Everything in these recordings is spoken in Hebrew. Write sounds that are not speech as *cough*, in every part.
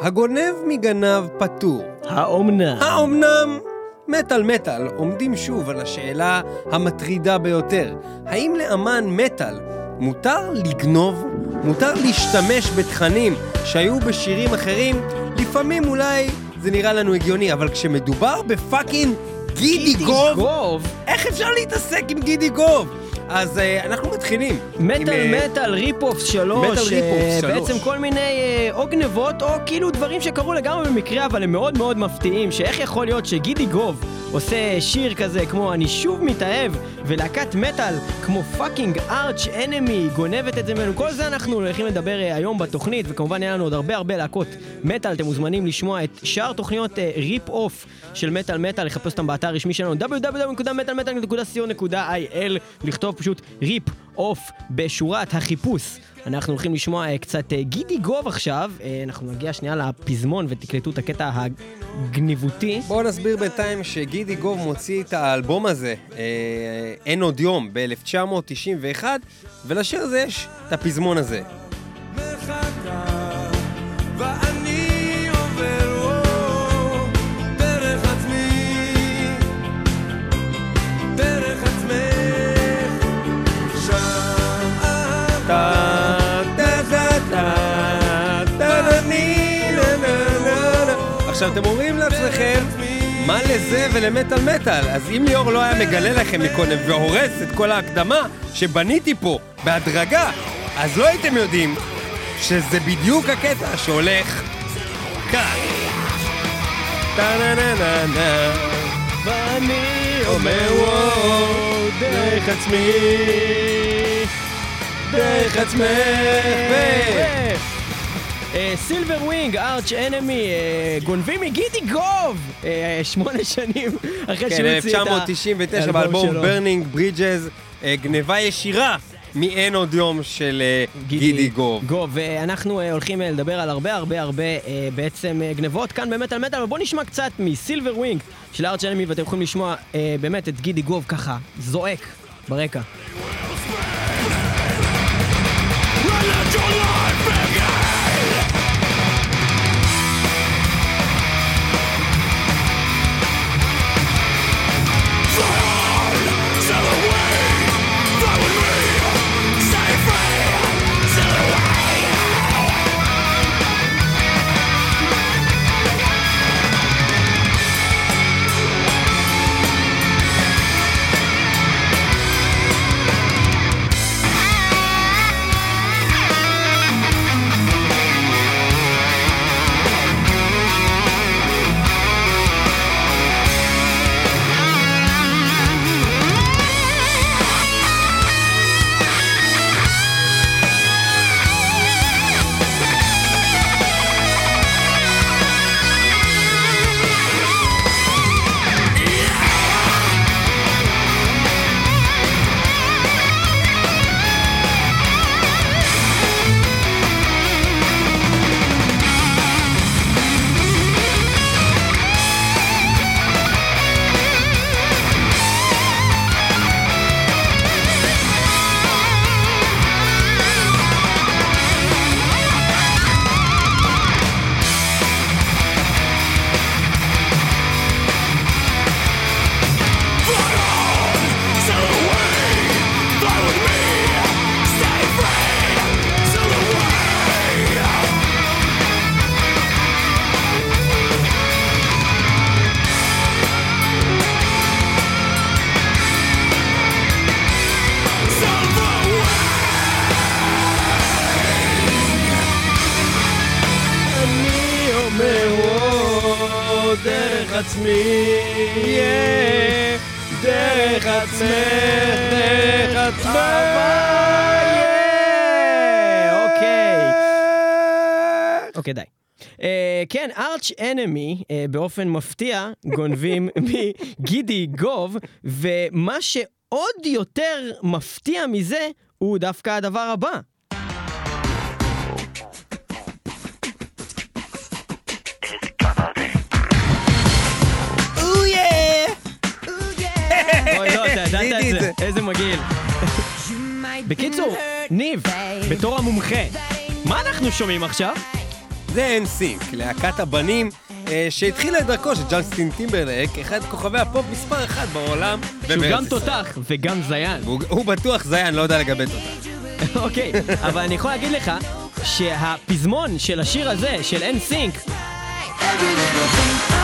הגונב מגנב פטור. האומנם? האומנם? מטאל מטאל עומדים שוב על השאלה המטרידה ביותר. האם לאמן מטאל מותר לגנוב? מותר להשתמש בתכנים שהיו בשירים אחרים? לפעמים אולי זה נראה לנו הגיוני, אבל כשמדובר ב fucking גידי גוב, גוב? איך אפשר להתעסק עם גידי גוב? אז uh, אנחנו מתחילים. מטאל אה, מטאל rip-off 3, מטאל rip-off שלוש. בעצם כל מיני אה, או גנבות או כאילו דברים שקרו לגמרי במקרה אבל הם מאוד מאוד מפתיעים שאיך יכול להיות שגידי גוב עושה שיר כזה כמו אני שוב מתאהב ולהקת מטאל כמו fucking Arch Enemy גונבת את זה ממנו כל זה אנחנו הולכים לדבר אה, היום בתוכנית וכמובן יהיה לנו עוד הרבה הרבה להקות מטאל אתם מוזמנים לשמוע את שאר תוכניות rip-off של מטאל מטאל לחפש אותם באתר הרשמי שלנו www.metalmetal.co.il לכתוב פשוט rip off בשורת החיפוש. אנחנו הולכים לשמוע אה, קצת אה, גידי גוב עכשיו, אה, אנחנו נגיע שנייה לפזמון ותקלטו את הקטע הגניבותי. בואו נסביר בינתיים שגידי גוב מוציא את האלבום הזה, אין עוד יום, ב-1991, ולשיר הזה יש את הפזמון הזה. עכשיו אתם אומרים לעצמכם, מה לזה ולמטאל מטאל? אז אם ליאור לא היה מגלה לכם מקודם והורס את כל ההקדמה שבניתי פה בהדרגה, אז לא הייתם יודעים שזה בדיוק הקטע שהולך כאן. טה נה נה נה נה ואני אומר וואו, דרך עצמי, דרך עצמך. Silverwing, Arch Enemy, גונבים מגידי גוב! אה, שמונה שנים אחרי כן, שהוא הוציא את ה... 1999 האלבום באלבום שלו. Burning Bridges, גניבה ישירה מאין עוד יום של אה, גידי גוב. גוב, ואנחנו אה, הולכים אה, לדבר על הרבה הרבה הרבה אה, בעצם אה, גנבות כאן במטאל מטאל, ובואו נשמע קצת מ Silverwing של Arch Enemy, ואתם יכולים לשמוע אה, באמת את גידי גוב ככה, זועק ברקע. אני אה, כן, ארץ' אנמי, אה, באופן מפתיע, גונבים *laughs* מגידי גוב, ומה שעוד יותר מפתיע מזה, הוא דווקא הדבר הבא. אוי, לא, ידעת את זה. איזה מגעיל. בקיצור, ניב, בתור המומחה, מה אנחנו שומעים עכשיו? זה NSYNC, להקת הבנים אה, שהתחילה את דרכו של ג'סטין טימברלק, אחד כוכבי הפופ מספר אחד בעולם. שהוא גם ישראל. תותח וגם זיין. הוא, הוא בטוח זיין, לא יודע לגבי תותח. אוקיי, אבל אני יכול להגיד לך שהפזמון של השיר הזה, של NSYNC, Every little thing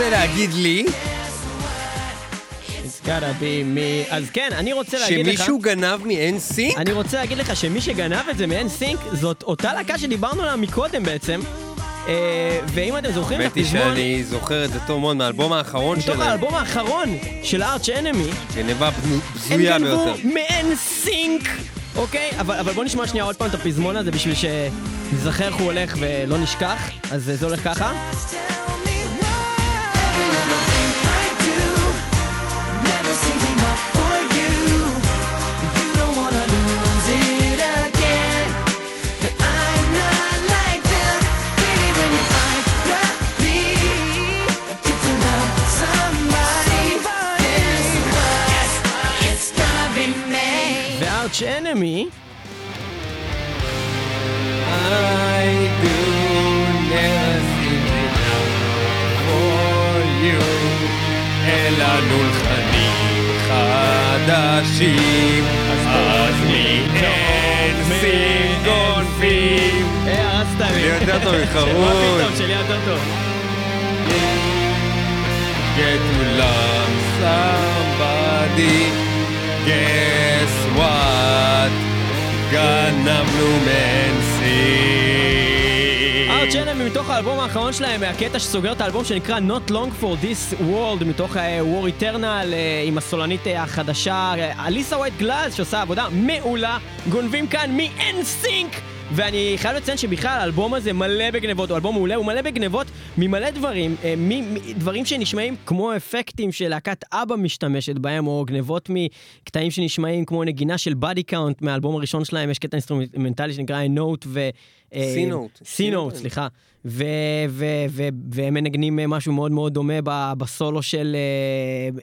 רוצה להגיד לי It's gotta be me, אז כן, אני רוצה להגיד לך... שמישהו גנב מ-NSYNC? אני רוצה להגיד לך שמי שגנב את זה מ-NSYNC זאת אותה להקה שדיברנו עליה מקודם בעצם. אה, ואם אתם זוכרים את האמת היא הפזמון, שאני זוכר את זה טוב מאוד מהאלבום האחרון מתוך שלהם. האלבום האחרון של ארץ' אנמי, גנבה בנו- הם בזויה גנבו ביותר. מ-NSYNC, אוקיי? אבל, אבל בוא נשמע שנייה עוד פעם את הפזמון הזה בשביל שנזכר איך הוא הולך ולא נשכח. אז זה הולך ככה. וארץ' אנמי, I do enough for חדשים, אז גונבים. אה, הרסת לי. יותר טוב. פתאום, שלי יותר טוב. Get to love somebody, guess what? גנבנו מ-NSYNC. ארץ' אנמי מתוך האלבום האחרון שלהם, הקטע שסוגר את האלבום שנקרא Not Long For This World, מתוך אה, War Eternal אה, עם הסולנית אה, החדשה, אליסה ווייט גלאז, שעושה עבודה מעולה, גונבים כאן מ-NSYNC! ואני חייב לציין שבכלל האלבום הזה מלא בגנבות, הוא אלבום מעולה, הוא מלא בגנבות ממלא דברים, אה, דברים שנשמעים כמו אפקטים שלהקת אבא משתמשת בהם, או גנבות מקטעים שנשמעים כמו נגינה של Body Count מהאלבום הראשון שלהם, יש קטע אינסטרומנטלי שנקרא A Note ו... אה, C-Note. C-Note, סליחה. והם מנגנים אה, משהו מאוד מאוד דומה בסולו של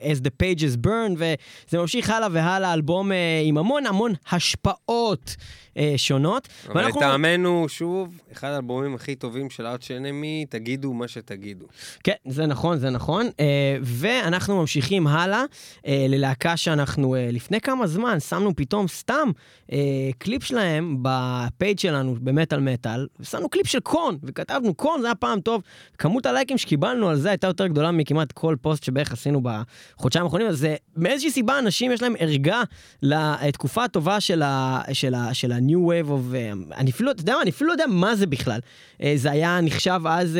אה, As the Pages Burn, וזה ממשיך הלאה והלאה, אלבום אה, עם המון המון השפעות אה, שונות. אבל לטעמנו, שוב, אחד האלבומים הכי טובים של Arch Enemy, תגידו מה שתגידו. כן, זה נכון, זה נכון. אה, ואנחנו ממשיכים הלאה אה, ללהקה שאנחנו אה, לפני כמה זמן שמנו פתאום סתם אה, קליפ שלהם ב page שלנו במטאל מטאל, ושמנו קליפ של Korn, וכתבנו Korn, זה היה פעם טוב. כמות הלייקים שקיבלנו על זה הייתה יותר גדולה מכמעט כל פוסט שבערך עשינו בחודשיים האחרונים, אז אה, מאיזושהי סיבה אנשים יש להם ערגה לתקופה הטובה של ה- של ה- של ה-new wave of... אה, אני אפילו, אתה יודע מה, אני אפילו לא יודע מה זה בכלל. אה, זה היה נחשב אז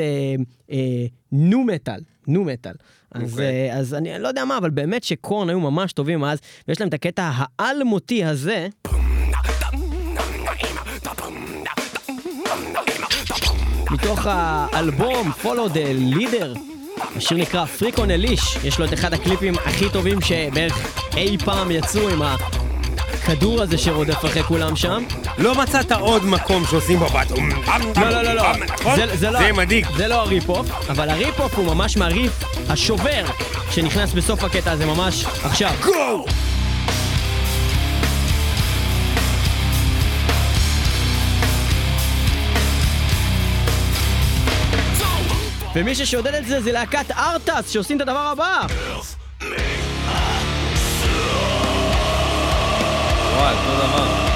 נו מטאל, נו מטאל. אז, אוקיי. אה, אז אני לא יודע מה, אבל באמת שקורן היו ממש טובים אז, ויש להם את הקטע האלמותי הזה. מתוך האלבום Follow the Leader, השיר נקרא Freak on a Leash, יש לו את אחד הקליפים הכי טובים שבערך אי פעם יצאו עם הכדור הזה שרודף אחרי כולם שם. לא מצאת עוד מקום שעושים בבת. לא, לא, לא, לא. נכון? זה, לא, זה מדאיג. זה לא הריפ-אוף, אבל הריפ-אוף הוא ממש מהריף השובר שנכנס בסוף הקטע הזה ממש עכשיו. גו! ומי ששודד את זה זה להקת ארטס שעושים את הדבר הבא. וואי, אותו דבר.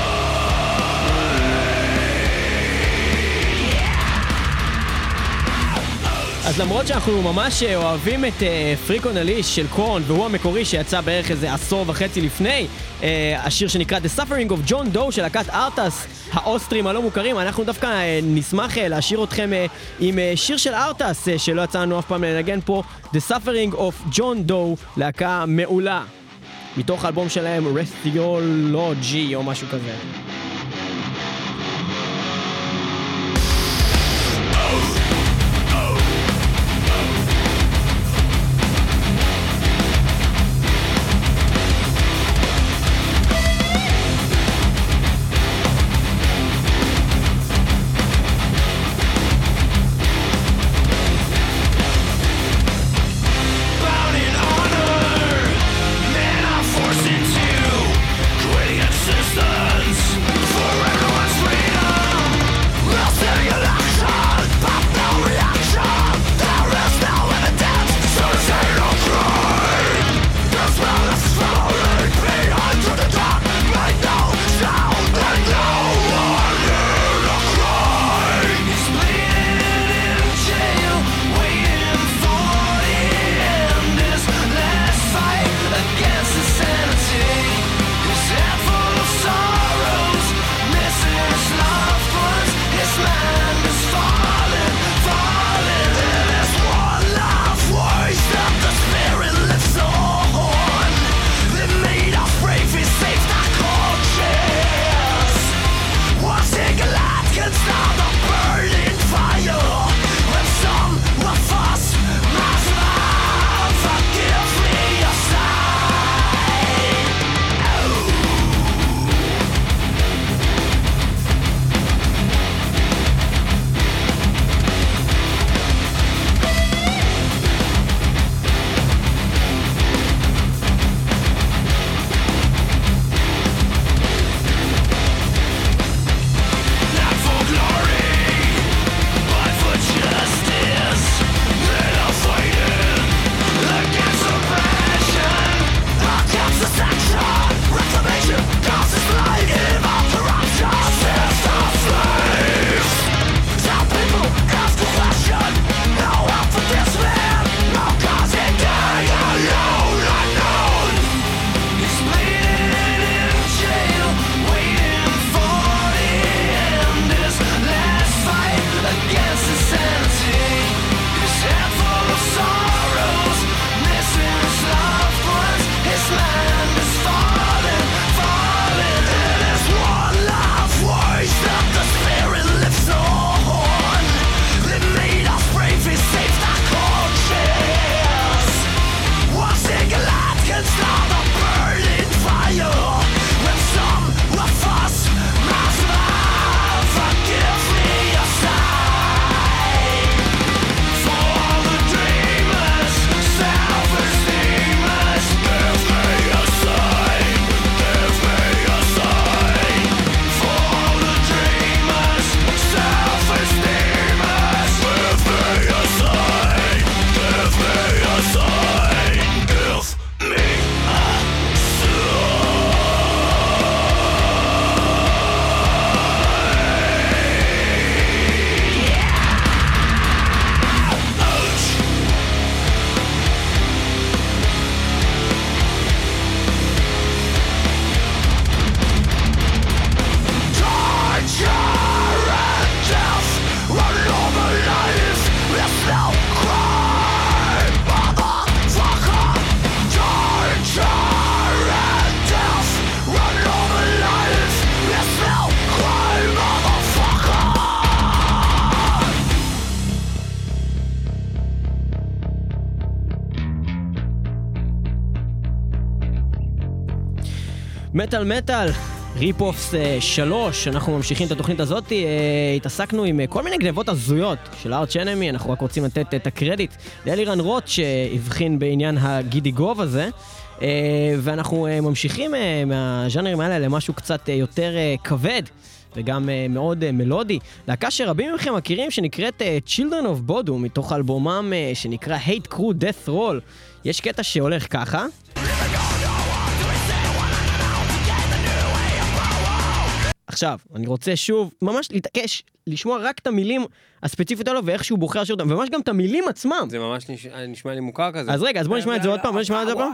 אז למרות שאנחנו ממש אה, אוהבים את פריק און הליש של קורן, והוא המקורי שיצא בערך איזה עשור וחצי לפני, אה, השיר שנקרא The Suffering of John Doe של להקת ארטס, האוסטרים הלא מוכרים, אנחנו דווקא אה, נשמח אה, להשאיר אתכם אה, עם אה, שיר של ארטס, אה, שלא יצא לנו אף פעם לנגן פה, The Suffering of John Doe, להקה מעולה. מתוך האלבום שלהם, רסטיולוגי או משהו כזה. מטאל מטאל, ריפ-אופס 3, אנחנו ממשיכים את התוכנית הזאת, אה, התעסקנו עם אה, כל מיני גנבות הזויות של ארץ' אנמי, אנחנו רק רוצים לתת את הקרדיט לאלירן רוט שהבחין בעניין הגידי גוב הזה. אה, ואנחנו אה, ממשיכים אה, מהז'אנרים האלה למשהו קצת אה, יותר אה, כבד. וגם uh, מאוד uh, מלודי. להקה שרבים מכם מכירים שנקראת uh, Children of Bodom, מתוך אלבומם uh, שנקרא Hate Crew Death Roll. יש קטע שהולך ככה. עכשיו, אני רוצה שוב ממש להתעקש, לשמוע רק את המילים הספציפיות האלו ואיך שהוא בוחר לשיר אותם, וממש גם את המילים עצמם. זה ממש נש- נשמע לי מוכר כזה. אז רגע, אז בוא נשמע את זה עוד פעם, בוא נשמע את זה עוד פעם.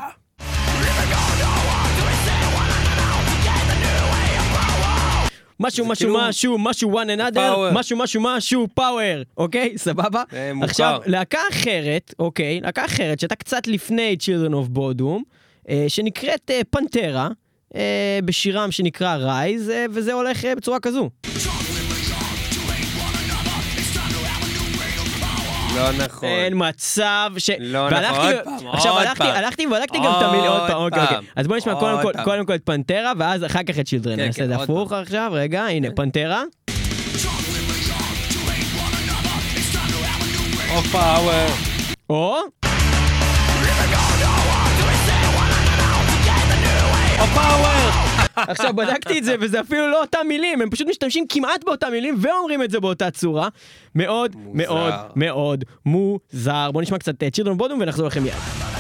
משהו זה משהו כאילו- משהו משהו one another. משהו משהו משהו power, אוקיי? סבבה? מוכר. עכשיו, להקה אחרת, אוקיי? להקה אחרת שהייתה קצת לפני Children of Bodom, אה, שנקראת אה, פנטרה, אה, בשירם שנקרא רייז, אה, וזה הולך אה, בצורה כזו. לא נכון. אין מצב ש... לא נכון, עוד פעם, עכשיו עוד הלכתי, פעם. הלכתי ובדקתי גם את המילים, עוד פעם, אוקיי, אוקיי. אז בוא נשמע קודם כל-. קודם כל את פנטרה, ואז אחר כך את שילדרן. כן, אני אעשה כן, את זה הפוך עכשיו, רגע, הנה, פנטרה. או power. או... או *laughs* power. עכשיו בדקתי את זה, וזה אפילו לא אותם מילים, הם פשוט משתמשים כמעט באותם מילים ואומרים את זה באותה צורה. מאוד מאוד מאוד מוזר. בואו נשמע קצת Children Bodom ונחזור לכם מיד.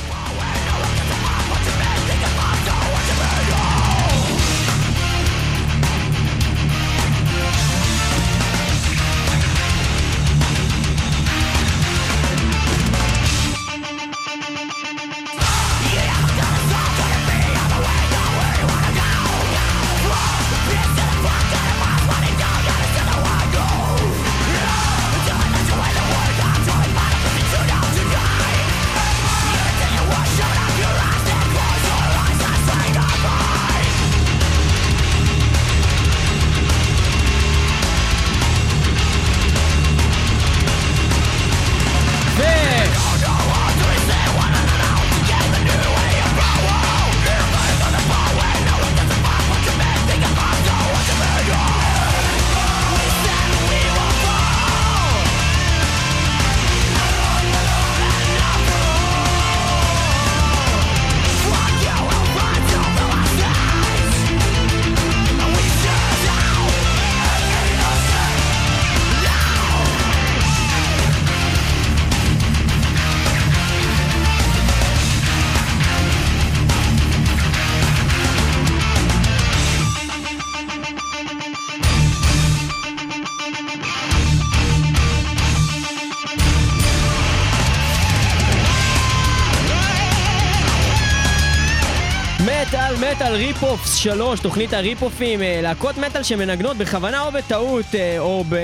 rip-offs 3, תוכנית הריפ-אופים, אה, להקות מטאל שמנגנות בכוונה או בטעות, אה, או ב...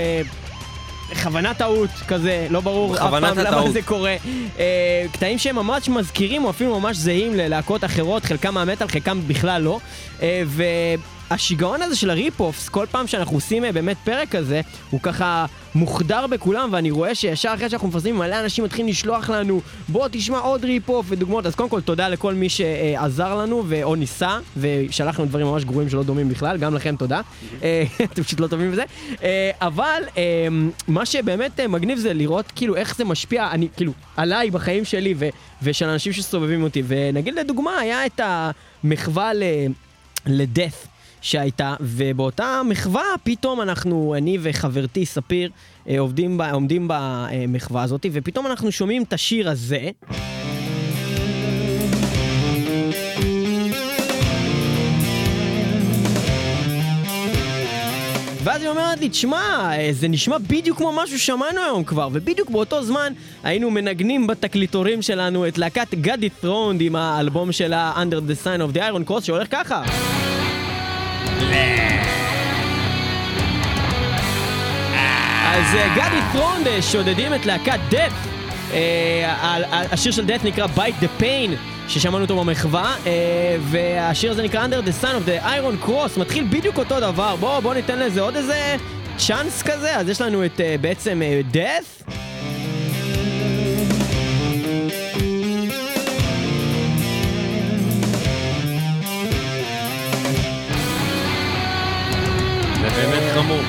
בכוונה טעות כזה, לא ברור אף פעם למה הטעות. זה קורה. אה, קטעים שהם ממש מזכירים או אפילו ממש זהים ללהקות אחרות, חלקם מהמטאל, חלקם בכלל לא. אה, והשיגעון הזה של ה rip-offs, כל פעם שאנחנו עושים אה, באמת פרק כזה, הוא ככה מוחדר בכולם, ואני רואה שישר אחרי שאנחנו מפרסמים, מלא אנשים מתחילים לשלוח לנו, בוא תשמע עוד rip-off ודוגמאות. אז קודם כל תודה לכל מי שעזר לנו או ניסה, ושלח לנו דברים ממש גרועים שלא דומים בכלל, גם לכם תודה. אה, *laughs* אתם פשוט לא טובים בזה. אה, אבל אה, מה שבאמת מגניב זה לראות כאילו איך זה משפיע, אני כאילו, עליי בחיים שלי ו- ושל אנשים שסובבים אותי. ונגיד לדוגמה, היה את המחווה ל... לדף שהייתה, ובאותה מחווה פתאום אנחנו, אני וחברתי ספיר, אה, עובדים ב, עומדים במחווה הזאת, ופתאום אנחנו שומעים את השיר הזה. ואז היא אומרת לי, תשמע, אה, זה נשמע בדיוק כמו משהו ששמענו היום כבר, ובדיוק באותו זמן היינו מנגנים בתקליטורים שלנו את להקת גדי ת'רונד עם האלבום שלה Under the Sign of the Iron Cross שהולך ככה. אז אה, גדי ת'רונד אה, שודדים את להקת דף. השיר של דף נקרא Bite the Pain, ששמענו אותו במחווה, אה, והשיר הזה נקרא Under the Sun of the Iron Cross, מתחיל בדיוק אותו דבר. בואו בוא ניתן לזה עוד איזה צ'אנס כזה, אז יש לנו את אה, בעצם אה, חמור.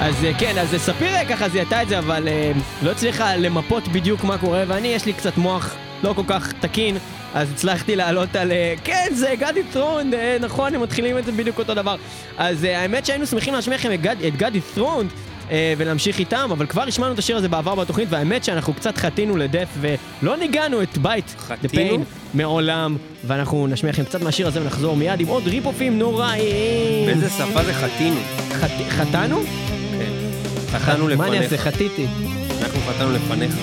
אז אה, כן, אז ספיר אה, ככה זיהתה את זה, אבל אה, לא הצליחה למפות בדיוק מה קורה, ואני, יש לי קצת מוח לא כל כך תקין, אז הצלחתי לעלות על... אה, כן, זה גדי ת'רונד, אה, נכון, הם מתחילים את זה בדיוק אותו דבר. אז אה, האמת שהיינו שמחים להשמיע לכם את גדי ת'רונד. אה, ולהמשיך איתם, אבל כבר השמענו את השיר הזה בעבר בתוכנית, והאמת שאנחנו קצת חטינו לדף ולא ניגענו את בית חטינו? מעולם, ואנחנו נשמיע לכם קצת מהשיר הזה ונחזור מיד עם עוד ריפופים נוראיים. באיזה שפה זה חטינו? חט- חטאנו? כן. חטאנו מה אני אעשה? לפניך. חטיתי. אנחנו חטאנו לפניך.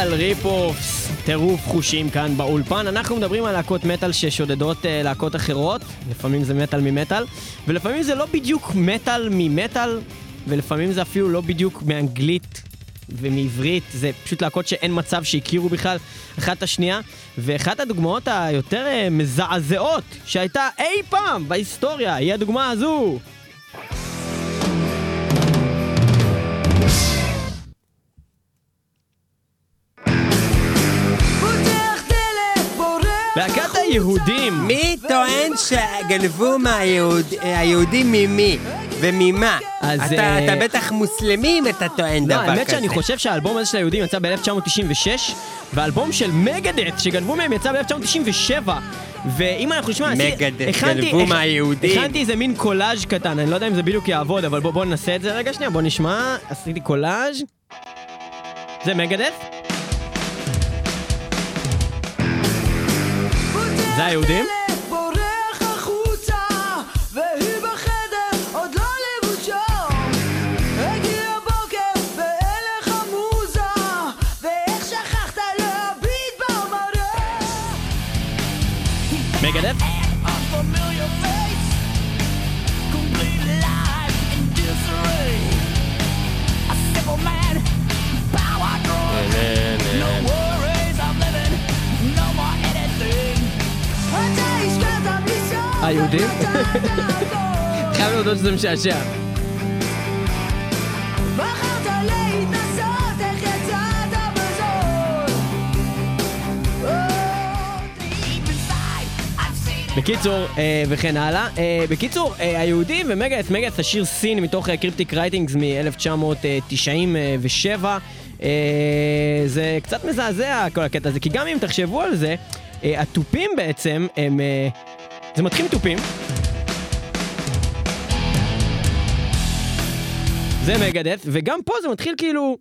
מטאל ריפ-אופס, טירוף חושים כאן באולפן. אנחנו מדברים על להקות מטאל ששודדות אה, להקות אחרות, לפעמים זה מטאל ממטאל, ולפעמים זה לא בדיוק מטאל ממטאל, ולפעמים זה אפילו לא בדיוק מאנגלית ומעברית, זה פשוט להקות שאין מצב שהכירו בכלל אחת את השנייה. ואחת הדוגמאות היותר אה, מזעזעות שהייתה אי פעם בהיסטוריה היא הדוגמה הזו. היהודים. מי טוען שגנבו מהיהודים ממי? וממה? אז, אתה אה, אתה בטח מוסלמי אם אתה טוען דבר לא, כזה. האמת שאני חושב שהאלבום הזה של היהודים יצא ב-1996, והאלבום של מגדט שגנבו מהם יצא ב-1997. ואם אנחנו נשמע... גנבו מהיהודים. הכנתי איזה מין קולאז' קטן, אני לא יודע אם זה בדיוק יעבוד, אבל בואו בוא ננסה את זה רגע שנייה, בואו נשמע. עשיתי קולאז'. זה מגדט? זה היהודים? דלת, היהודים? *laughs* חייב להודות שזה משעשע. בקיצור, אה, וכן הלאה. אה, בקיצור, אה, היהודים ו Megadeth, Megadeth זה שיר Sin מתוך Cryptic Writings מ-1997. אה, זה קצת מזעזע כל הקטע הזה, כי גם אם תחשבו על זה, אה, התופים בעצם הם... זה מתחיל עם תופים. זה מגדף, וגם פה זה מתחיל כאילו...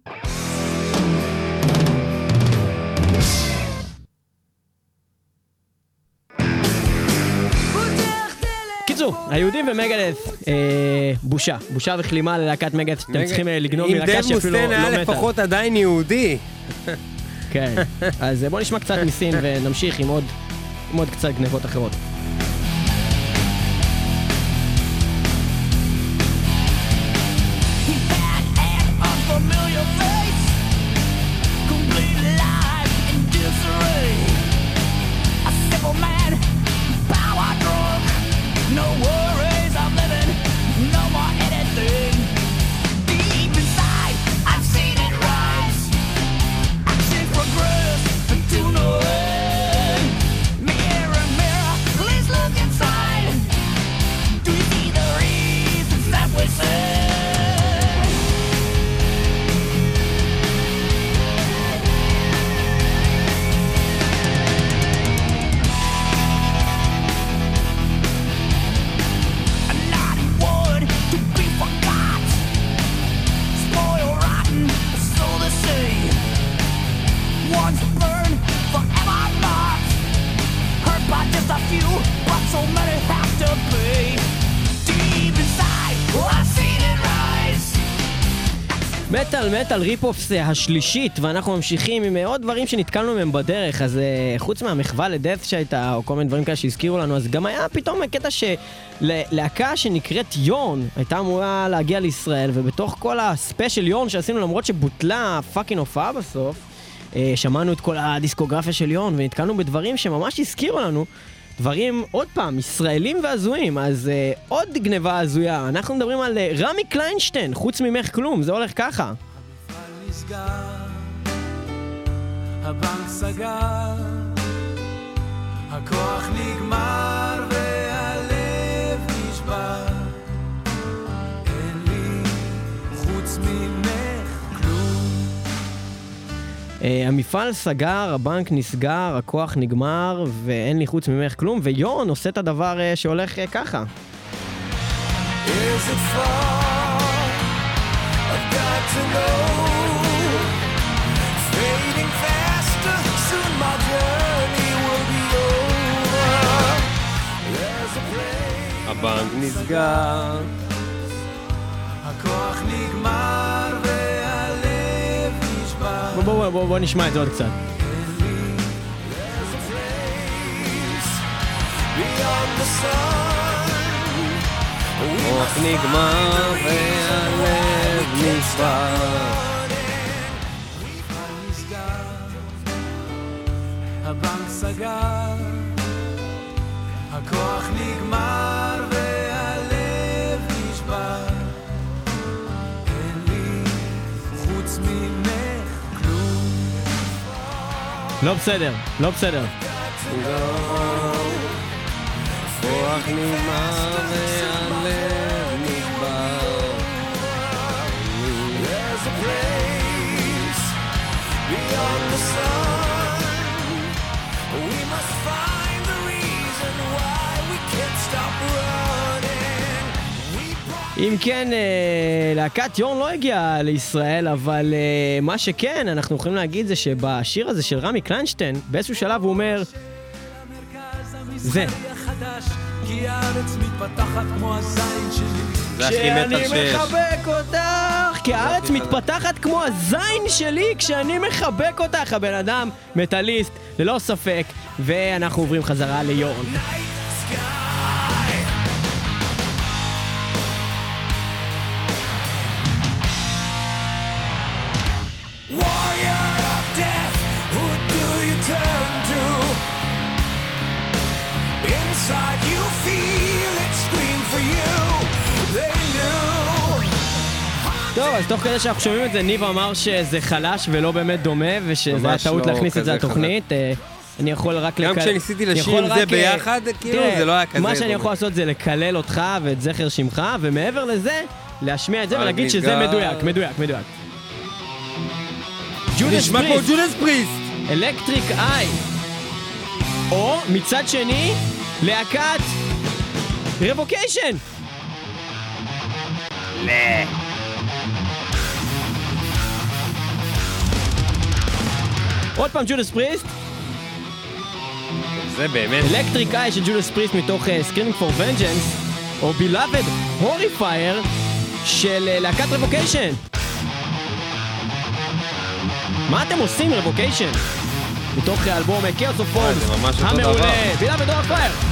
היהודים ומגדף, אה, בושה. בושה וכלימה ללהקת מגדף שאתם צריכים אה, לגנוב אם מלהקה דב שאפילו לא היה מתה. לפחות עדיין יהודי. כן. *laughs* אז אה, בוא נשמע קצת מסין ונמשיך עם עוד, עם עוד קצת גנבות אחרות. מטאל מטאל rip-offs השלישית, ואנחנו ממשיכים עם אה, עוד דברים שנתקלנו מהם בדרך, אז אה, חוץ מהמחווה ל Death שהייתה, או כל מיני דברים כאלה שהזכירו לנו, אז גם היה פתאום קטע שלהקה שנקראת יורן הייתה אמורה להגיע לישראל, ובתוך כל ה special יורן שעשינו, למרות שבוטלה fucking הופעה בסוף, אה, שמענו את כל הדיסקוגרפיה של יורן, ונתקלנו בדברים שממש הזכירו לנו. דברים, עוד פעם, ישראלים והזויים, אז אה, עוד גניבה הזויה. אנחנו מדברים על אה, רמי קליינשטיין, חוץ ממך כלום, זה הולך ככה. נסגר, הבנק סגר, הכוח נגמר והלב נשבר. אין לי חוץ ממך כלום. אה, המפעל סגר, הבנק נסגר, הכוח נגמר, ואין לי חוץ ממך כלום, ויורן עושה את הדבר אה, שהולך אה, ככה. Is it far? I've got to know. הבנק נסגר. הכוח נגמר והלב נשבר. בוא, בוא, בוא, בוא, נשמע את זה עוד קצת. There's a place beyond the sun. We כוח נגמר והלב נשבר. הבנק סגר, הכוח נגמר לא בסדר, לא בסדר. אם כן, אה, להקת יורן לא הגיעה לישראל, אבל אה, מה שכן, אנחנו יכולים להגיד זה שבשיר הזה של רמי קליינשטיין, באיזשהו שלב הוא אומר, זה. כשאני. מחבק אותך, כי הארץ. מתפתחת כמו הזין שלי כשאני מחבק אותך, הבן אדם מטאליסט, ללא ספק, ואנחנו עוברים חזרה ליורן. Inside you feel it scream for you. They. טוב, אז תוך כדי שאנחנו שומעים את זה, ניב אמר שזה חלש ולא באמת דומה, ושזה היה טעות לא להכניס את זה כזה לתוכנית. אה, אני יכול רק גם לקל- כשניסיתי אני לשיר עם זה רק, אה, ביחד, כאילו, תראה, זה לא היה כזה מה שאני דומה. יכול לעשות זה לקלל אותך ואת זכר שמך, ומעבר לזה, להשמיע את זה רק ולהגיד שזה נסגר. מדויק, מדויק, מדויק. ג'ודס נשמע כמו פריסט, ג'ודס פריסט. Electric Eye. או מצד שני, להקת Revocation! ל... עוד פעם Judas Priest? זה באמת... Electric Eye של Judas Priest מתוך Screaming for Vengeance, או Beloved Horrifier של אה, להקת Revocation. מה אתם עושים Revocation? מתוך אה, אלבום Chaos of Forms, המעולה, Beloved Horrifier!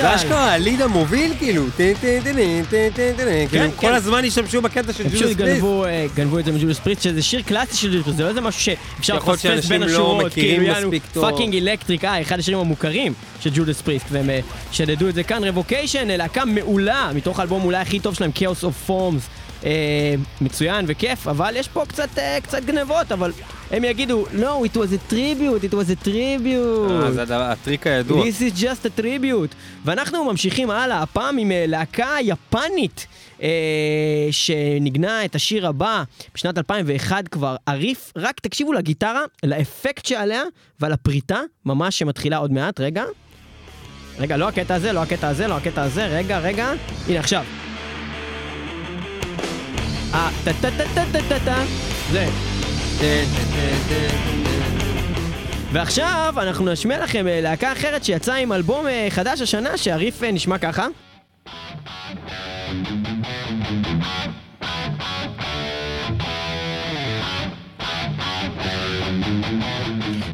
מטאל. זה אשכרה ה lead המוביל, כאילו, כאילו. כל הזמן השתמשו בקטע של Judas Priest. גנבו, אה, גנבו את זה מ Judas Priest, שזה שיר קלאסי של Priest, זה לא איזה משהו שאפשר לפספס בין לא השורות, כאילו יענו. fucking Electric Eye, אחד השירים המוכרים של Judas Priest, והם אה, שדדו את זה כאן, Revocation, להקה מעולה, מתוך האלבום אולי הכי טוב שלהם, Chaos of Forms, אה, מצוין וכיף, אבל יש פה קצת, אה, קצת גנבות, אבל הם יגידו, no, it was a tribute, it was a tribute. אה, זה הטריק הידוע. This is just a tribute. ואנחנו ממשיכים הלאה, הפעם עם אה, להקה יפנית אה, שניגנה את השיר הבא בשנת 2001 כבר. הריף, רק תקשיבו לגיטרה, לאפקט שעליה ועל הפריטה, ממש שמתחילה עוד מעט, רגע. רגע, לא הקטע הזה, לא הקטע הזה, לא הקטע הזה, רגע, רגע. הנה עכשיו. אה, טה טה טה טה טה טה. זה. ועכשיו אנחנו נשמיע לכם אה, להקה אחרת שיצאה עם אלבום אה, חדש השנה, שהריף אה, נשמע ככה.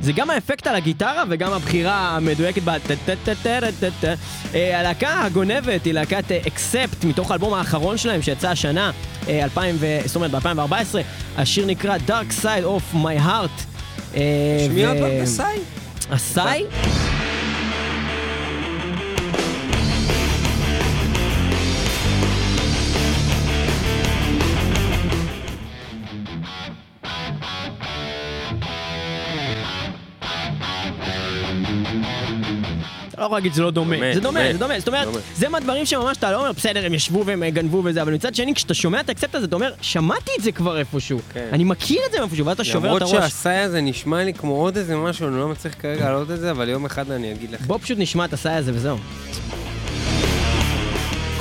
זה גם האפקט על הגיטרה וגם הבחירה המדויקת ב... אה, הלהקה הגונבת היא להקת אקספט מתוך האלבום האחרון שלהם שיצא השנה, אה, 2000 ו... זאת אומרת ב-2014. השיר נקרא Dark Side of My Heart. אה, שמי עוד פעם בסי? הסאי? לא יכול להגיד שזה לא דומה, זה דומה. זה דומה, זאת אומרת. זה מהדברים שממש אתה לא אומר, בסדר, הם ישבו והם אה, גנבו וזה, אבל מצד שני, כשאתה שומע את האקספט הזה, אתה אומר, שמעתי את זה כבר איפשהו, כן. אני מכיר את זה מאיפשהו, ואז אתה שובר את למרות הראש. שהסי הזה נשמע לי כמו עוד איזה משהו, אני לא מצליח כרגע להעלות את זה, אבל יום אחד אני אגיד לך. בוא פשוט נשמע את הסאי הזה וזהו.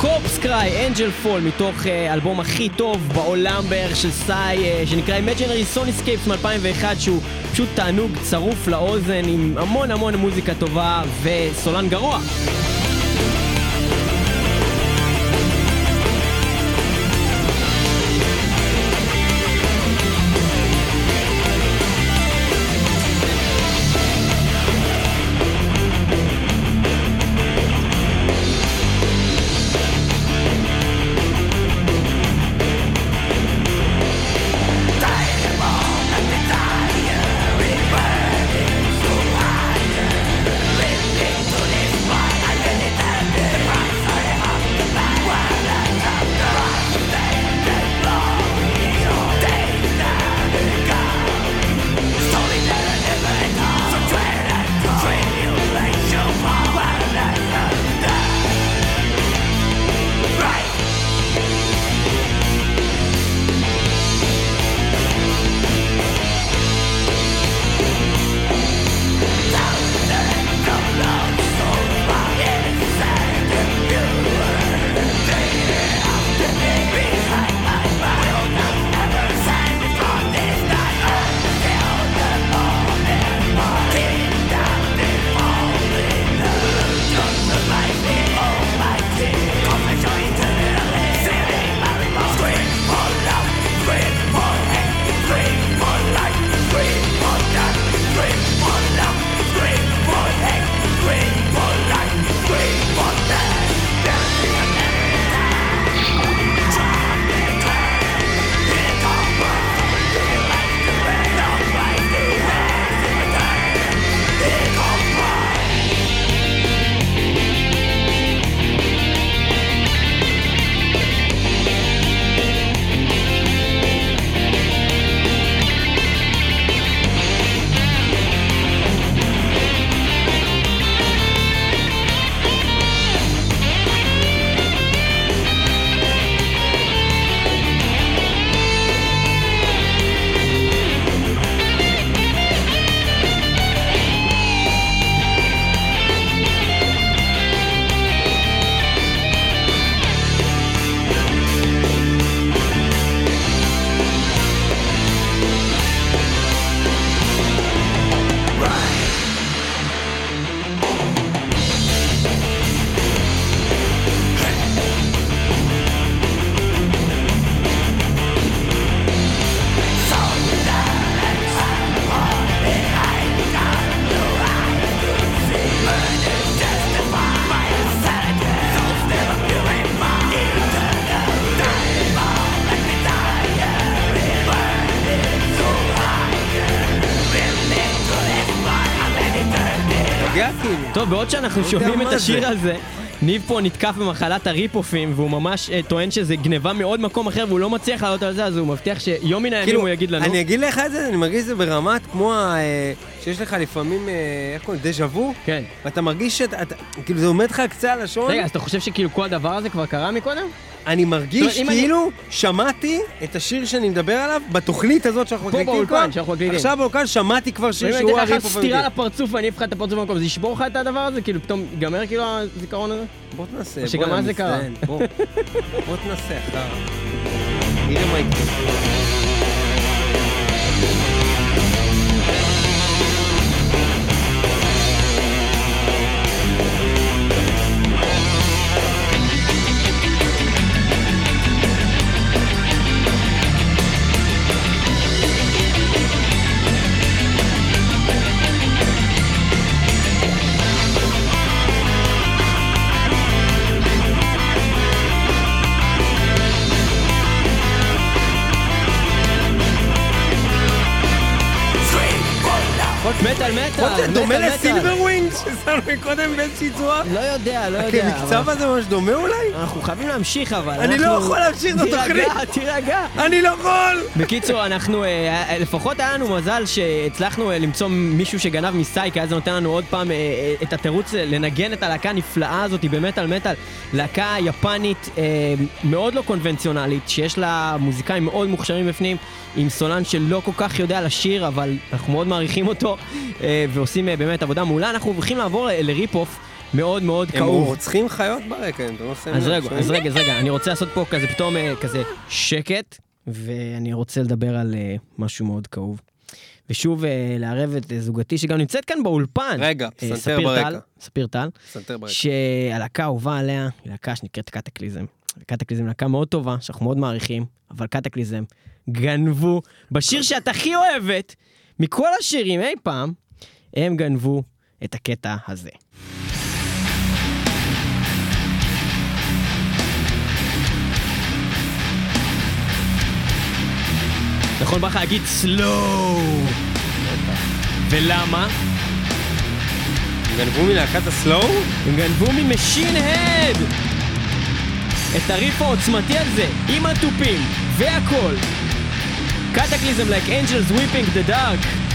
קורפס קריי, אנג'ל פול, מתוך אה, אלבום הכי טוב בעולם בערך של סאי, אה, שנקרא Imaginary Soniscapes מ-2001, שהוא פשוט תענוג צרוף לאוזן עם המון המון מוזיקה טובה וסולן גרוע. כאילו. טוב, בעוד שאנחנו שומעים את השיר זה. הזה, ניב פה נתקף במחלת הריפופים, והוא ממש אה, טוען שזה גניבה מעוד מקום אחר, והוא לא מצליח לעלות על זה, אז הוא מבטיח שיום מן הימים הוא יגיד לנו. כאילו, אני אגיד לך את זה, אני מרגיש את זה ברמת כמו ה... אה, שיש לך לפעמים, אה, איך קוראים? דז'ה וו? כן. ואתה מרגיש שאתה, אתה- כאילו זה עומד לך על קצה הלשון. רגע, אז אתה חושב שכאילו כל הדבר הזה כבר קרה מקודם? אני מרגיש אומרת, אם אני- כאילו שמעתי את השיר שאני מדבר עליו בתוכנית הזאת שאנחנו פה מקליטים באולפן, כבר. שאנחנו מקליטים. עכשיו באולפן שמעתי כבר שיר אני שהוא אתן לך הריפ עכשיו סטירה לפרצוף ואני לך את הפרצוף במקום, זה ישבור לך את הדבר הזה? כאילו פתאום ייגמר כאילו הזיכרון הזה? בוא תנסה. או שגם בוא, אז אני זה קרה. בוא בוא תנסה, אחר. נראה מה יקרה. מטאל מטאל, זה ששמנו מקודם באיזושהי צורה? לא יודע, לא יודע. כמקצב אבל- הזה ממש דומה אולי? אנחנו חייבים להמשיך אבל. אני לא יכול להמשיך את התוכנית. תירגע, תירגע. אני לא יכול! בקיצור, אנחנו, אה, אה, לפחות היה לנו מזל שהצלחנו אה, למצוא מישהו שגנב מסייקה, אז זה נותן לנו עוד פעם את התירוץ לנגן את הלהקה הנפלאה הזאת במטאל מטאל. להקה יפנית מאוד לא קונבנציונלית, שיש לה מוזיקאים מאוד מוכשרים בפנים, עם סולן שלא כל כך יודע לשיר, אבל אנחנו מאוד מעריכים אותו, ועושים באמת עבודה מעולה. אנחנו הולכים לעבור ל rip-off מאוד מאוד הם כאוב. רוצחים חיות ברקע, הם לא שמים אז רגע? אז רגע, אז רגע, אני רוצה לעשות פה כזה פתאום אה, כזה שקט, ואני רוצה לדבר על אה, משהו מאוד כאוב. ושוב, אה, לערב את זוגתי, שגם נמצאת כאן באולפן. רגע, ספיר ברקע. טל, ספיר טל, סנטר ברקע. שהלהקה האהובה עליה היא להקה שנקראת Kataklysm. קטקליזם להקה מאוד טובה, שאנחנו מאוד מעריכים, אבל קטקליזם גנבו, בשיר שאת הכי אוהבת, מכל השירים אי פעם, הם גנבו את הקטע הזה. נכון בא לך להגיד סלואו. ולמה? גנבו מלהקת הסלואו? הם גנבו ממשין הד! את הריף העוצמתי הזה, עם התופים, והכל. Kataklysm, Like Angels Weeping the Dark.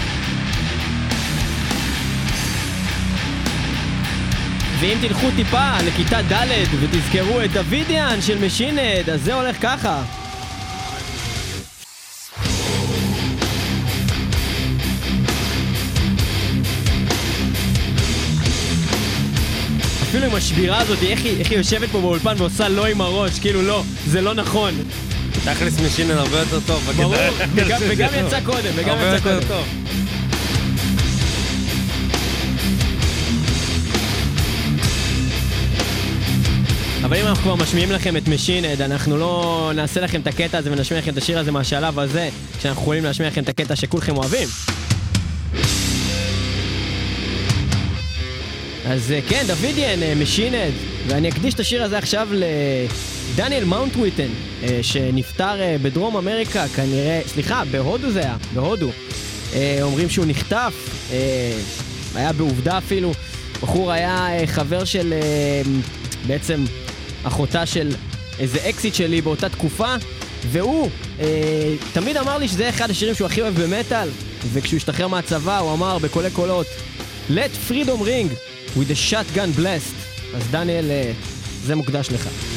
ואם תלכו טיפה לכיתה ד' ותזכרו את Davidian של Machine Head, אז זה הולך ככה. אפילו עם השבירה הזאת, איך היא, איך היא יושבת פה באולפן ועושה לא עם הראש, כאילו לא, זה לא נכון. תכלס משינן הרבה יותר טוב. ברור. וגם, וגם יצא קודם, וגם יצא קודם. טוב. אבל אם אנחנו כבר משמיעים לכם את משינד, אנחנו לא נעשה לכם את הקטע הזה ונשמיע לכם את השיר הזה מהשלב הזה, שאנחנו יכולים להשמיע לכם את הקטע שכולכם אוהבים. אז אה, כן, Davidian, אה, Machine Head, ואני אקדיש את השיר הזה עכשיו לדניאל מאונטוויטן, אה, שנפטר אה, בדרום אמריקה, כנראה, סליחה, בהודו זה היה, בהודו. אה, אומרים שהוא נחטף, אה, היה בעובדה אפילו. בחור היה אה, חבר של אה, בעצם אחותה של איזה אקסית שלי באותה תקופה, והוא אה, תמיד אמר לי שזה אחד השירים שהוא הכי אוהב במטאל, וכשהוא השתחרר מהצבא הוא אמר בקולי קולות, Let freedom ring with a shotgun blast. אז דניאל, אה, זה מוקדש לך.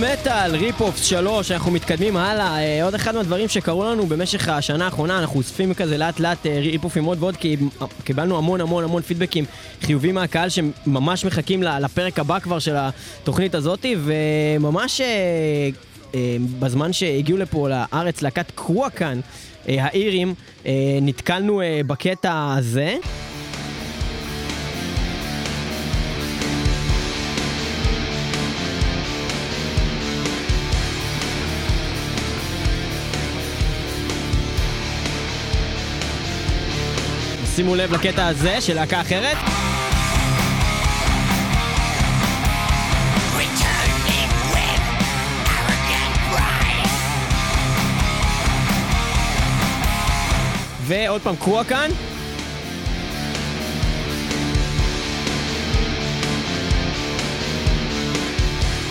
מטאל ריפ-אופס 3, אנחנו מתקדמים הלאה. אה, עוד אחד מהדברים שקרו לנו במשך השנה האחרונה, אנחנו אוספים כזה לאט לאט אה, ריפ-אופים עוד ועוד, כי קיבלנו המון המון המון פידבקים חיובים מהקהל שממש מחכים לפרק הבא כבר של התוכנית הזאת, וממש אה, בזמן שהגיעו לפה לארץ להקת קרואקן, האירים, נתקלנו בקטע הזה. שימו לב לקטע הזה של להקה אחרת. ועוד פעם קרוע כאן.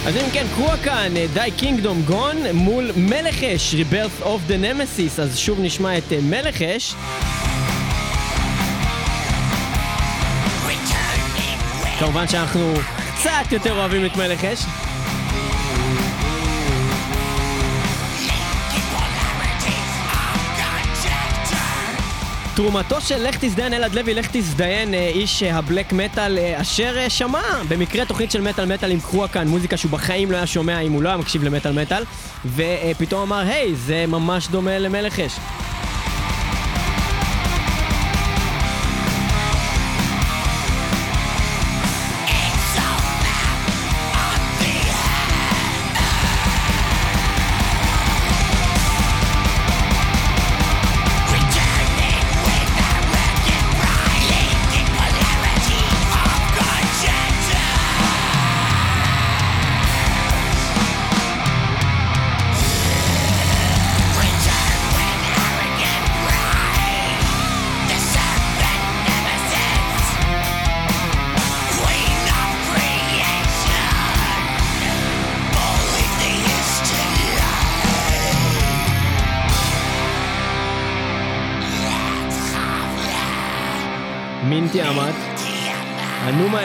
אז אם כן, קרוע כאן, די קינגדום גון מול מלך אש, Rebirth of the Nemesis, אז שוב נשמע את אה, מלך אש. כמובן שאנחנו קצת יותר אוהבים את מלך אש. תרומתו של לך תזדיין אלעד לוי, לך תזדיין, אה, איש אה, הבלק מטאל, אה, אשר שמע במקרה תוכנית של מטאל מטאל עם קרוע כאן, מוזיקה שהוא בחיים לא היה שומע אם הוא לא היה מקשיב למטאל מטאל, ופתאום אמר, היי, זה ממש דומה למלך אש.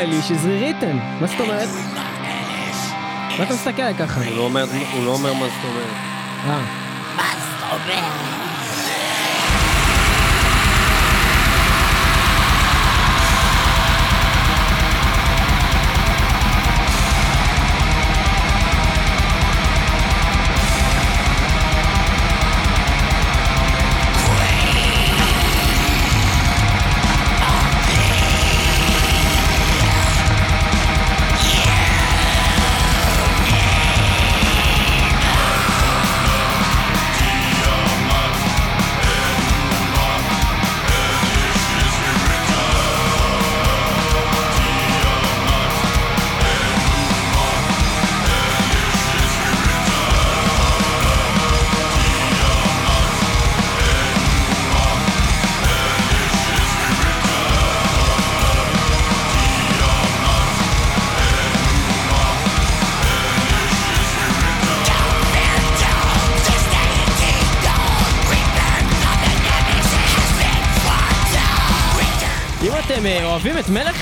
הנומה אליש זריריתן. מה זאת אומרת? מה אתה מסתכל עליי ככה? הוא לא אומר- הוא לא אומר מה זאת אומרת.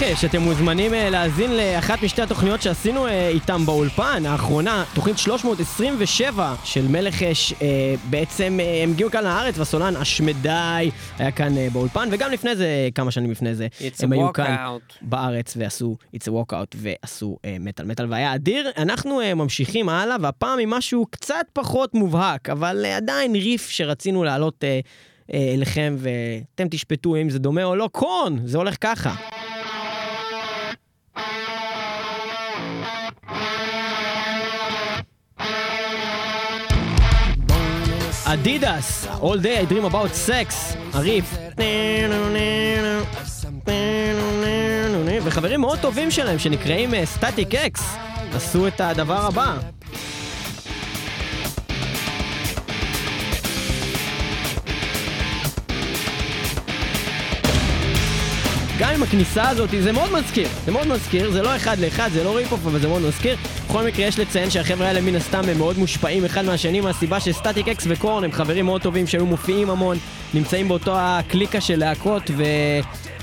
אוהבים את מלך אש, אתם מוזמנים אה, להאזין לאחת משתי התוכניות שעשינו אה, איתם באולפן. האחרונה, תוכנית 327 של מלך אש, אה, בעצם הם הגיעו כאן לארץ, והסולן אשמדי היה כאן באולפן, וגם לפני זה, כמה שנים לפני זה, It's הם היו כאן. בארץ ועשו It's a Walkout ועשו מטאל מטאל, והיה אדיר. אנחנו ממשיכים הלאה, והפעם עם משהו קצת פחות מובהק, אבל עדיין ריף שרצינו להעלות אליכם, ואתם תשפטו אם זה דומה או לא. קורן, זה הולך ככה. אדידס, All Day I Dream About Sex, הריף. וחברים מאוד טובים שלהם שנקראים סטטיק אקס, עשו את הדבר הבא. גם עם הכניסה הזאת, זה מאוד מזכיר, זה מאוד מזכיר, זה לא אחד לאחד, זה לא rip-off, אבל זה מאוד מזכיר. בכל מקרה, יש לציין שהחבר'ה האלה מן הסתם הם מאוד מושפעים אחד מהשני, מהסיבה ש Static-X ו Korn הם חברים מאוד טובים שהיו מופיעים המון, נמצאים באותו הקליקה של להקות,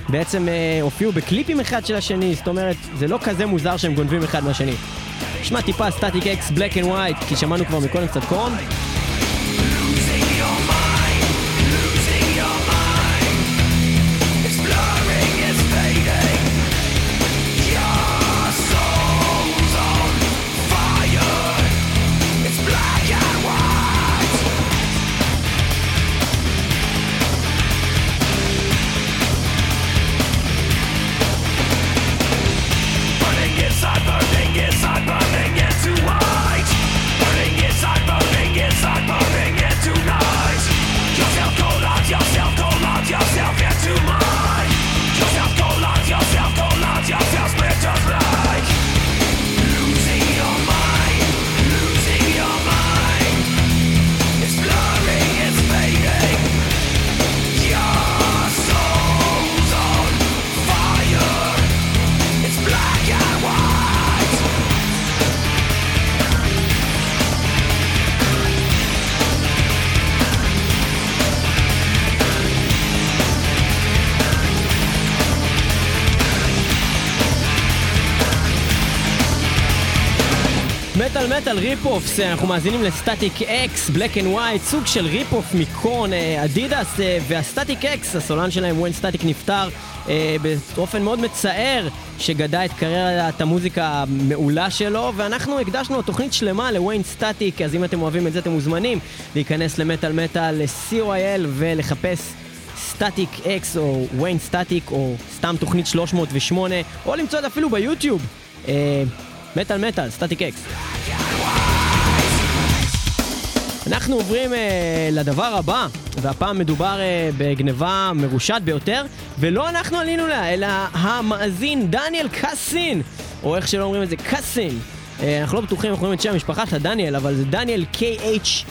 ובעצם אה, הופיעו בקליפים אחד של השני, זאת אומרת, זה לא כזה מוזר שהם גונבים אחד מהשני. נשמע טיפה Static-X Black and White, כי שמענו כבר מקודם קצת Korn. metal rip-offs, אנחנו מאזינים ל Static-X, Black and White, סוג של rip-off מ Korn, אה, Adidas אה, וה Static-X, הסולן שלהם Wayne Static נפטר אה, באופן מאוד מצער, שגדע את קריירת המוזיקה המעולה שלו, ואנחנו הקדשנו תוכנית שלמה ל Wayne Static, אז אם אתם אוהבים את זה אתם מוזמנים להיכנס למטאל מטאל, ל-co.il ולחפש Static-X או Wayne Static או סתם תוכנית 308, או למצוא את אפילו ביוטיוב. מטאל מטאל, סטטיק אקס. אנחנו עוברים אה, לדבר הבא, והפעם מדובר אה, בגניבה מרושעת ביותר, ולא אנחנו עלינו לה, אלא המאזין דניאל קאסין, או איך שלא אומרים את זה, קאסין. אה, אנחנו לא בטוחים, אנחנו רואים את שם המשפחה שלך, דניאל, אבל זה דניאל K-H,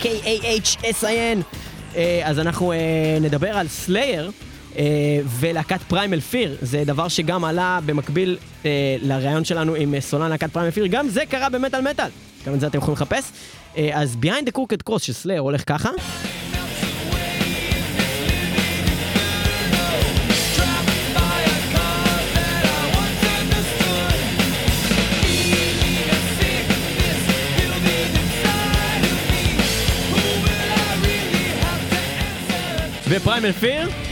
K-A-H-S-I-N. אה, אז אנחנו אה, נדבר על Slayer. אה, ולהקת Primal Fear, זה דבר שגם עלה במקביל אה, לראיון שלנו עם אה, סולן להקת Primal Fear, גם זה קרה במטאל מטאל, גם את זה אתם יכולים לחפש. אה, אז Behind the Crooked Cross של Slayer הולך ככה. ו Primal Fear?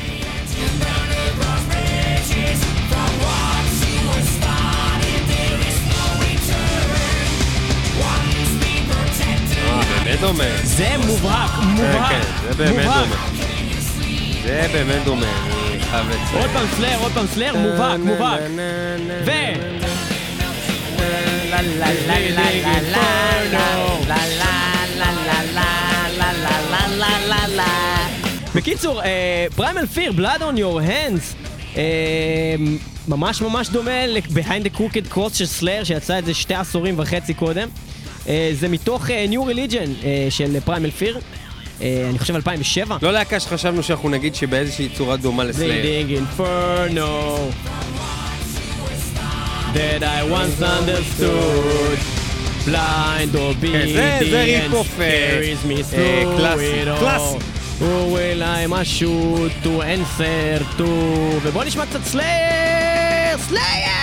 דומה. זה מובהק, כן, מובהק, כן, זה באמת. דומה. זה באמת דומה, אני חייב לציין. עוד פעם Slayer, עוד פעם Slayer, מובהק, מובהק. ו... בקיצור, Primal Fear, Blood on Your Hands, אה, ממש ממש דומה ל-Behind the Crooked Cross של Slayer, שיצא את זה שתי עשורים וחצי קודם. אה, זה מתוך אה, New Religion אה, של Primal Fear, אני חושב 2007. לא להקה שחשבנו שאנחנו נגיד שבאיזושהי צורה דומה ל Slayer. Bleeding Inferno That I once understood Blind obedience carries me אה, through קלאסי, it all. קלאסי. Who will I must shoot to answer to ובוא נשמע קצת סלייר! סלייר!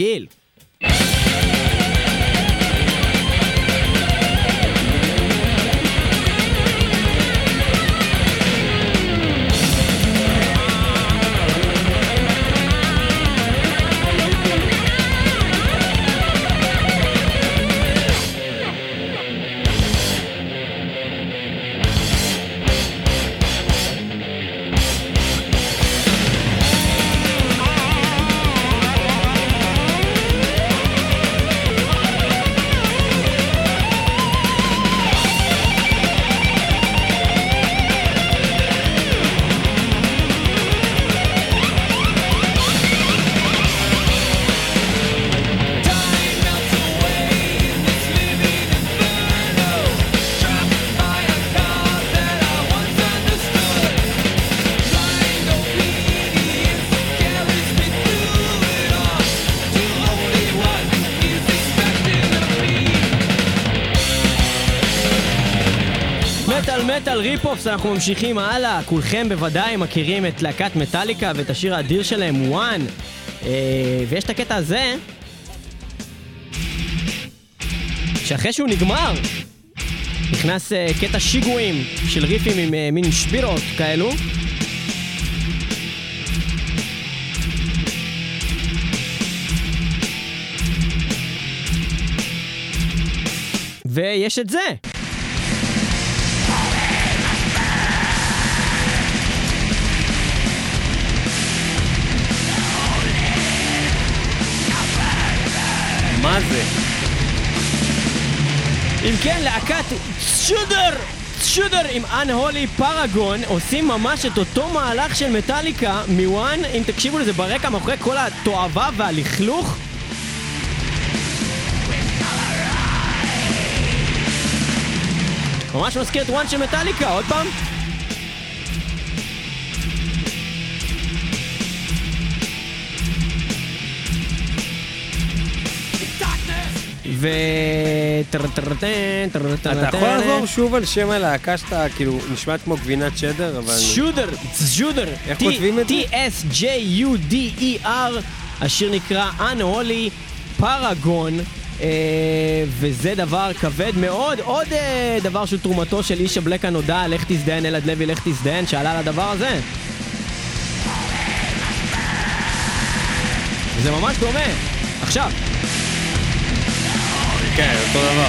מגעיל. ריפופס, אנחנו ממשיכים הלאה. כולכם בוודאי מכירים את להקת מטאליקה ואת השיר האדיר שלהם, וואן. אה, ויש את הקטע הזה, שאחרי שהוא נגמר, נכנס אה, קטע שיגועים של ריפים עם אה, מין שבירות כאלו. ויש את זה. מה זה? אם כן, להקת צ'ודר! צ'ודר עם Unholy Paragon עושים ממש את אותו מהלך של מטאליקה מוואן, אם תקשיבו לזה ברקע, מאחורי כל התועבה והלכלוך. ממש מזכיר את וואן של מטאליקה, עוד פעם. ו... אתה יכול לחזור שוב על שם הלהקה שאתה, כאילו, נשמעת כמו גבינת שדר, אבל... שודר, שודר. איך כותבים את זה? T-S-J-U-D-E-R. השיר נקרא Unholy Paragon. אה, וזה דבר כבד מאוד. עוד אה, דבר שהוא תרומתו של איש הבלק הנודע, לך תזדיין אלעד לוי, לך תזדיין, שעלה על הדבר הזה. זה ממש דומה. עכשיו, כן, אותו דבר.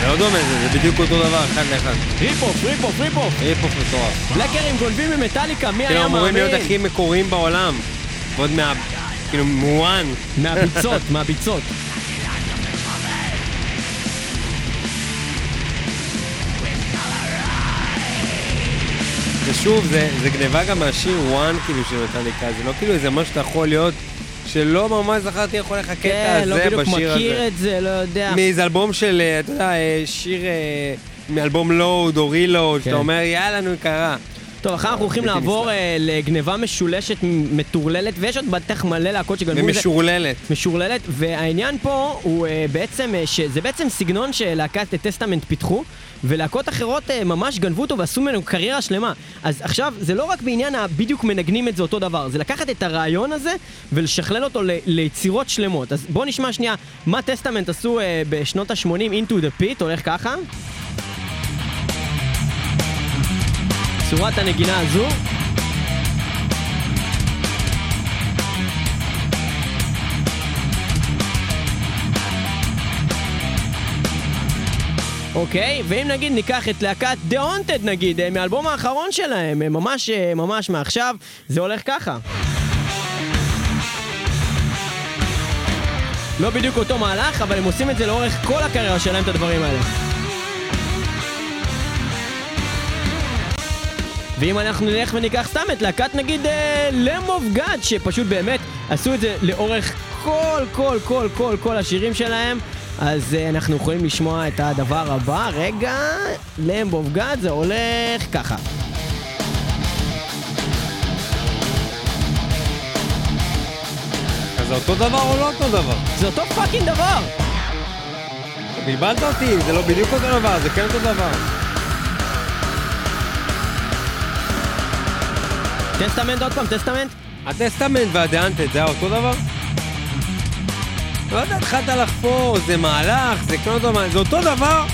זה לא דומה, זה זה בדיוק אותו דבר, אחד לאחד. ריפוף, ריפוף, ריפוף. היפ-הופ מטורף. בלקרים גונבים ממטאליקה, מי כאילו, היה מאמין? אמורים להיות הכי מקוריים בעולם. ועוד מה... כאילו, מואן. מהביצות, *laughs* מהביצות. ושוב, זה זה גניבה גם מהשיר וואן, כאילו, של מטאליקה. זה לא כאילו איזה משהו שאתה יכול להיות, שלא ממש זכרתי איך הולך הקטע כן, לא הזה בדיוק בשיר מכיר הזה. את זה, לא יודע. מאיזה אלבום של, אה, אתה יודע, אה, שיר אה, מאלבום לואוד או רילואוד, כן. שאתה אומר, יאללה, נו, קרה. טוב, עכשיו אנחנו הולכים לעבור. אה, לגניבה משולשת מטורללת, ויש עוד בטח מלא להקות שגנבו מזה. ומשורללת. משורללת, והעניין פה הוא אה, בעצם, אה, שזה בעצם סגנון שלהקת Testament פיתחו, ולהקות אחרות ממש גנבו אותו ועשו ממנו קריירה שלמה. אז עכשיו, זה לא רק בעניין הבדיוק מנגנים את זה אותו דבר, זה לקחת את הרעיון הזה ולשכלל אותו ל- ליצירות שלמות. אז בואו נשמע שנייה מה Testament עשו אה, בשנות ה-80, Into the Pit, הולך ככה. צורת הנגינה הזו. אוקיי, ואם נגיד ניקח את להקת The Haunted נגיד, אה, מהאלבום האחרון שלהם, אה, ממש אה, ממש מעכשיו, זה הולך ככה. לא בדיוק אותו מהלך, אבל הם עושים את זה לאורך כל הקריירה שלהם, את הדברים האלה. ואם אנחנו נלך וניקח סתם את להקת נגיד Lamb of God, שפשוט באמת עשו את זה לאורך כל כל כל כל כל השירים שלהם, אז אה, אנחנו יכולים לשמוע את הדבר הבא. רגע, Lamb of God זה הולך ככה. זה אותו דבר או לא אותו דבר? זה אותו fucking דבר! בלבלת אותי, זה לא בדיוק אותו דבר, זה כן אותו דבר. Testament עוד פעם, Testament? ה Testament ו The Haunted זה היה אותו דבר? לא יודע, התחלת לחפור, זה מהלך, זה כן אותו מה- זה אותו דבר.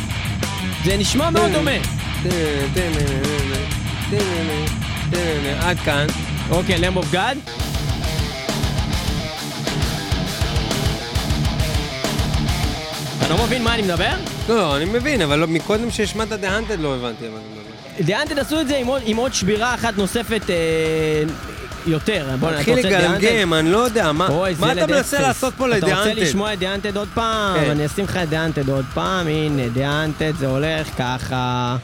זה נשמע מאוד דומה. עד כאן. אוקיי, Lamb of God? אתה לא מבין מה אני מדבר? לא, לא, אני מבין, אבל לא- מקודם שהשמעת Haunted לא הבנתי. The Haunted עשו את זה עם עוד, עם עוד שבירה אחת נוספת אה, יותר. בוא נ- אתה תתחיל רוצה? לגמגם, אני לא יודע, מה אוי, מה זה אתה מנסה. לעשות פה אתה רוצה ל The Haunted? לשמוע את The Haunted עוד פעם? כן. אני אשים לך את The Haunted עוד פעם, הנה, The Haunted זה הולך ככה.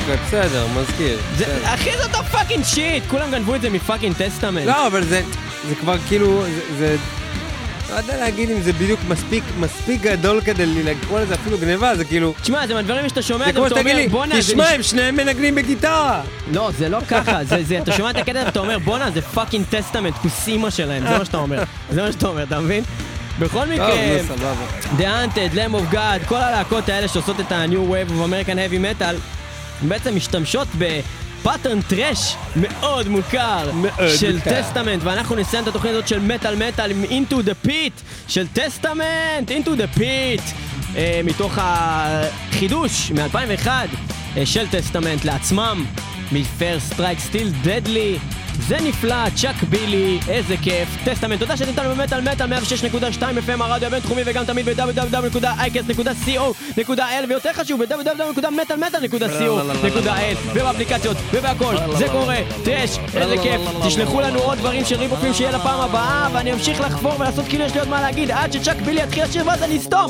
אוקיי, בסדר, מזכיר. זה, בסדר. אחי זה אותו fucking shit! כולם גנבו את זה מ fucking Testament. לא, אבל זה זה כבר כאילו, זה- זה... לא יודע להגיד אם זה בדיוק מספיק מספיק גדול כדי לקרוא לזה אפילו גניבה, זה כאילו... תשמע, זה מהדברים שאתה שומע, זה אתה כמו אומר, בואנה, זה תשמע, נש- הם שניהם מנגנים בגיטרה! לא, זה לא ככה, זה, זה, אתה שומע את הקטע ואתה אומר, בואנה, זה fucking Testament, כוס אימא שלהם, זה מה שאתה אומר. זה מה שאתה אומר, אתה מבין? בכל מקרה. The Haunted, Lamb of God, כל הלהקות האלה שעושות את ה-New Wave of American Heavy Metal, בעצם משתמשות ב pattern thrash מאוד מוכר מאוד של מוכר. Testament, ואנחנו נסיים את התוכנית הזאת של מטאל מטאל עם Into the Pit של Testament, Into the Pit, אה, מתוך החידוש מ-2001 אה, של Testament לעצמם, מ-First Strike Still Deadly. זה נפלא, Chuck Billy, איזה כיף. Testament, תודה שאתם איתנו במטאל מטאל 106.2 FM הרדיו הבינתחומי וגם תמיד ב-www.icast.co.il ויותר חשוב ב- www.metalmetal.co.il ובאפליקציות ובהכל, זה קורה, thrash, איזה כיף. תשלחו לנו עוד דברים של ריבופים שיהיה לפעם הבאה ואני אמשיך לחפור ולעשות כאילו יש לי עוד מה להגיד עד שצ'אק בילי יתחיל לשיר ואז אני אסתום.